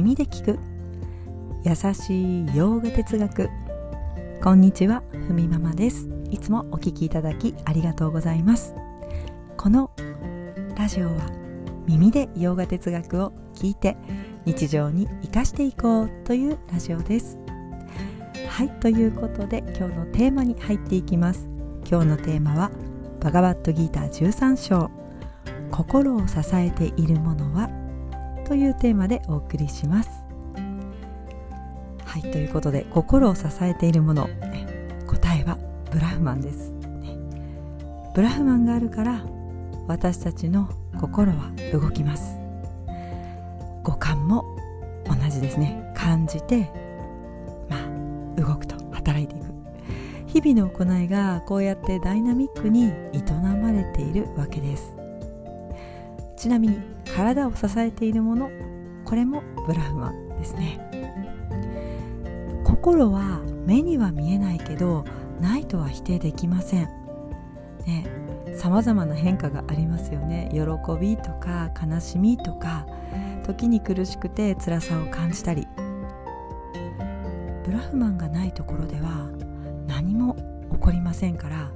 耳で聞く。優しい洋画哲学。こんにちはふみママです。いつもお聞きいただきありがとうございます。このラジオは耳で洋画哲学を聞いて日常に生かしていこうというラジオです。はいということで今日のテーマに入っていきます。今日のテーマはバガバットギーター13章。心を支えているものはというテーマでお送りします。はいということで心を支えているもの答えはブラフマンです、ブラフマンがあるから私たちの心は動きます。五感も同じですね。感じてまあ動くと働いていく。日々の行いがこうやってダイナミックに営まれているわけです。ちなみに体を支えているものこれもブラフマンですね。心は目には見えないけどないとは否定できません。ね様々な変化がありますよね。喜びとか悲しみとか時に苦しくて辛さを感じたり。ブラフマンがないところでは何も起こりませんから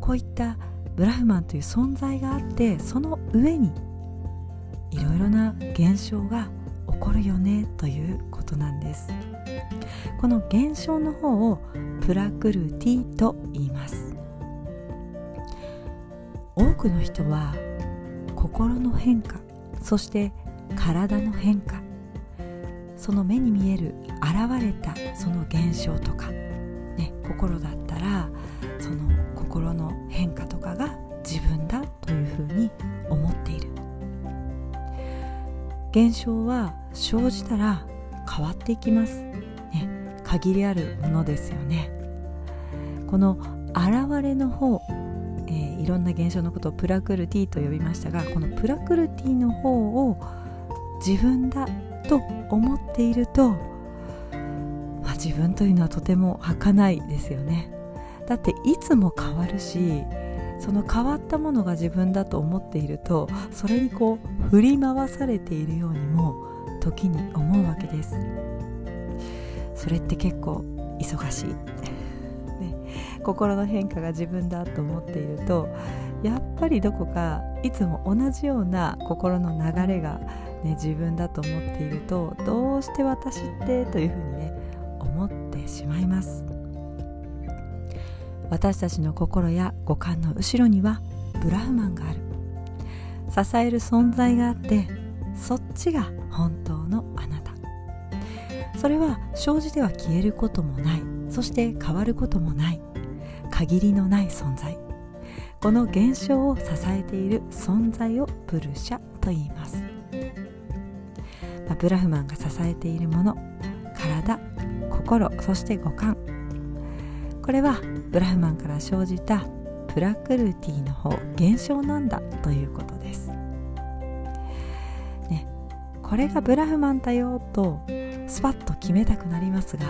こういったブラフマンという存在があってその上にいろいろな現象が起こるよねということなんです。この現象の方をプラクルティと言います。多くの人は心の変化そして体の変化その目に見える現れたその現象とか、ね、心だったら現象は生じたら変わっていきます、ね、限りあるものですよね。この現れの方、えー、いろんな現象のことをプラクルティと呼びましたがこのプラクルティの方を自分だと思っていると、まあ、自分というのはとても儚いですよね。だっていつも変わるしその変わったものが自分だと思っているとそれにこう振り回されているようにも時に思うわけです。それって結構忙しい、ね、心の変化が自分だと思っているとやっぱりどこかいつも同じような心の流れが、ね、自分だと思っているとどうして私ってというふうにね思ってしまいます。私たちの心や五感の後ろにはブラフマンがある。支える存在があってそっちが本当のあなた。それは生じては消えることもない。そして変わることもない。限りのない存在。この現象を支えている存在をプルシャと言います、まあ、ブラフマンが支えているもの。体心そして五感。これはブラフマンから生じたプラクルティの方現象なんだということです、ね、これがブラフマンだよとスパッと決めたくなりますが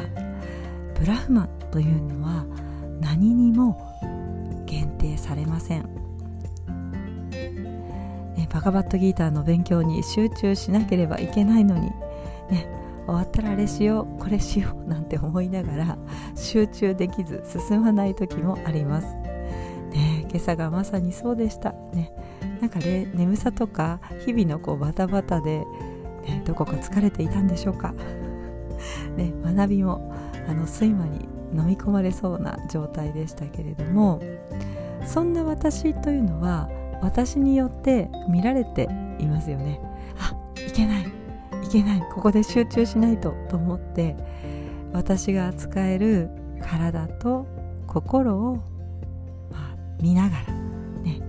ブラフマンというのは何にも限定されません、ね、バカバットギーターの勉強に集中しなければいけないのにね終わったらあれしようこれしようなんて思いながら集中できず進まない時もあります。ね今朝がまさにそうでした。ねなんかね眠さとか日々のこうバタバタで、ね、どこか疲れていたんでしょうか。ね学びもあの睡魔に飲み込まれそうな状態でしたけれどもそんな私というのは私によって見られていますよね。あいけないいけない。ここで集中しないとと思って私が扱える体と心を、まあ、見ながら、ね、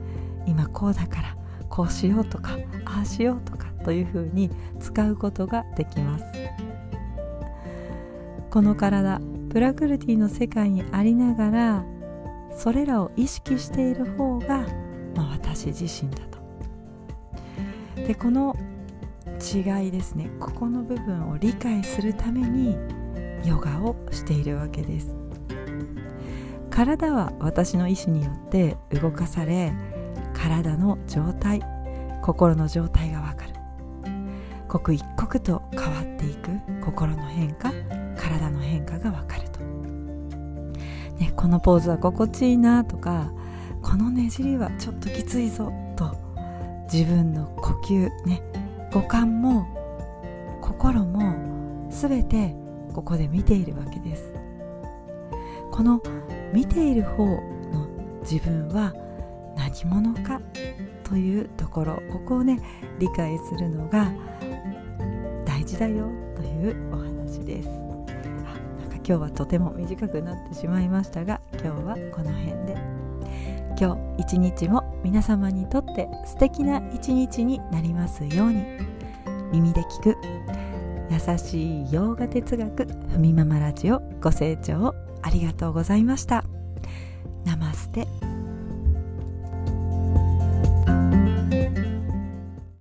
今こうだからこうしようとかああしようとかというふうに使うことができます。この体プラクルティの世界にありながらそれらを意識している方が、まあ、私自身だと。でこの違いですね。ここの部分を理解するためにヨガをしているわけです。体は私の意思によって動かされ体の状態心の状態がわかる。刻一刻と変わっていく心の変化体の変化がわかると、ね、このポーズは心地いいなとかこのねじりはちょっときついぞと自分の呼吸ね五感も心も全てここで見ているわけです。この見ている方の自分は何者かというところここをね理解するのが大事だよというお話です。あなんか今日はとても短くなってしまいましたが今日はこの辺で。今日一日も皆様にとって素敵な一日になりますように。耳で聞く優しい洋画哲学ふみままラジオご清聴ありがとうございました。ナマステ。